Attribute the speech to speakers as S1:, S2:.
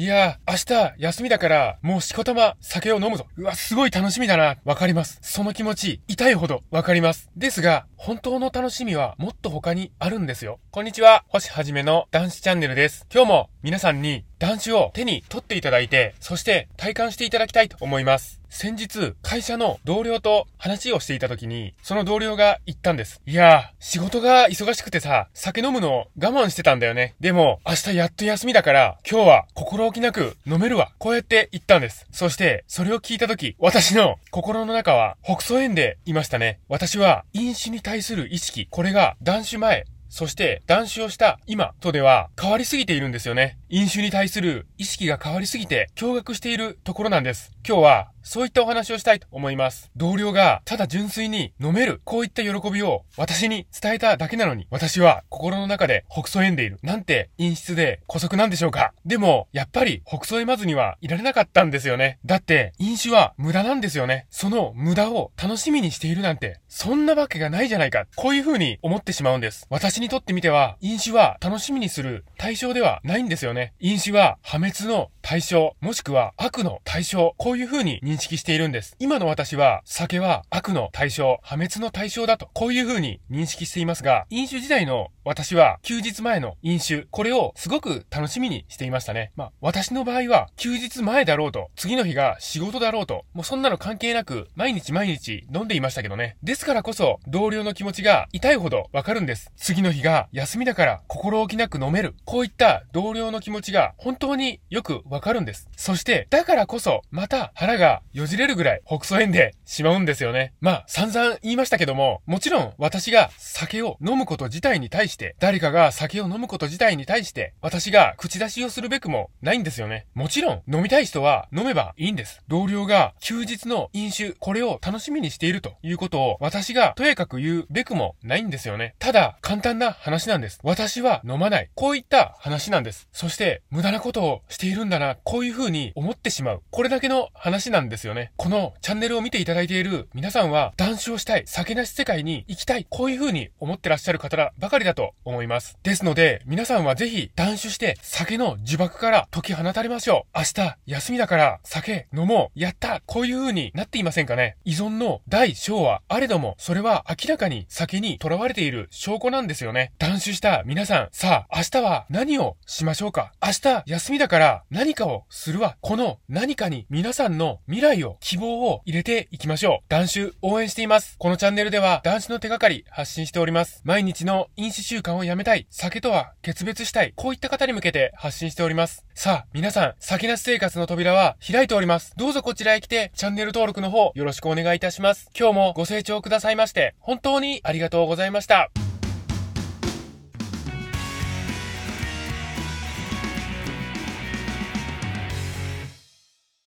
S1: いやー、明日休みだから、もうしこたま酒を飲むぞ。うわ、すごい楽しみだな。わかります。その気持ち、痛いほどわかります。ですが、本当の楽しみはもっと他にあるんですよ。こんにちは、星はじめの男子チャンネルです。今日も皆さんに男子を手に取っていただいて、そして体感していただきたいと思います。先日、会社の同僚と話をしていた時に、その同僚が言ったんです。いやー、仕事が忙しくてさ、酒飲むのを我慢してたんだよね。でも、明日やっと休みだから、今日は心置きなく飲めるわ。こうやって言ったんです。そして、それを聞いた時、私の心の中は北総園でいましたね。私は飲酒に対する意識、これが断酒前、そして、断酒をした今とでは変わりすぎているんですよね。飲酒に対する意識が変わりすぎて驚愕しているところなんです。今日はそういったお話をしたいと思います。同僚がただ純粋に飲める、こういった喜びを私に伝えただけなのに、私は心の中で北総園でいる。なんて陰湿で古速なんでしょうか。でも、やっぱり北総園まずにはいられなかったんですよね。だって、飲酒は無駄なんですよね。その無駄を楽しみにしているなんて、そんなわけがないじゃないか。こういう風に思ってしまうんです。私にとってみては、飲酒は楽しみにする対象ではないんですよね。飲酒は破滅の対象、もしくは悪の対象、こういう風に認識しているんです。今の私は、酒は悪の対象、破滅の対象だと、こういう風に認識していますが、飲酒時代の私は、休日前の飲酒、これをすごく楽しみにしていましたね。まあ、私の場合は、休日前だろうと、次の日が仕事だろうと、もうそんなの関係なく、毎日毎日飲んでいましたけどね。ですからこそ、同僚の気持ちが痛いほどわかるんです。次の日が休みだから、心置きなく飲める。こういった同僚の気持ちが、本当によくわかるわかるんです。そして、だからこそ、また腹がよじれるぐらい、北総園でしまうんですよね。まあ、散々言いましたけども、もちろん私が酒を飲むこと自体に対して、誰かが酒を飲むこと自体に対して、私が口出しをするべくもないんですよね。もちろん、飲みたい人は飲めばいいんです。同僚が休日の飲酒、これを楽しみにしているということを、私がとやかく言うべくもないんですよね。ただ、簡単な話なんです。私は飲まない。こういった話なんです。そして、無駄なことをしているんだな、こういう風に思ってしまう。これだけの話なんですよね。このチャンネルを見ていただいている皆さんは、断酒をしたい、酒なし世界に行きたい、こういう風に思ってらっしゃる方らばかりだと思います。ですので、皆さんはぜひ断酒して、酒の呪縛から解き放たれましょう。明日、休みだから、酒飲もう、やった、こういう風になっていませんかね。依存の大小はあれども、それは明らかに酒に囚われている証拠なんですよね。断酒した皆さん、さあ、明日は何をしましょうか明日、休みだから、何かをするわ。この何かに皆さんの未来を、希望を入れていきましょう。断酒応援しています。このチャンネルでは断酒の手がかり発信しております。毎日の飲酒習慣をやめたい、酒とは決別したい、こういった方に向けて発信しております。さあ、皆さん、酒なし生活の扉は開いております。どうぞこちらへ来て、チャンネル登録の方よろしくお願いいたします。今日もご清聴くださいまして、本当にありがとうございました。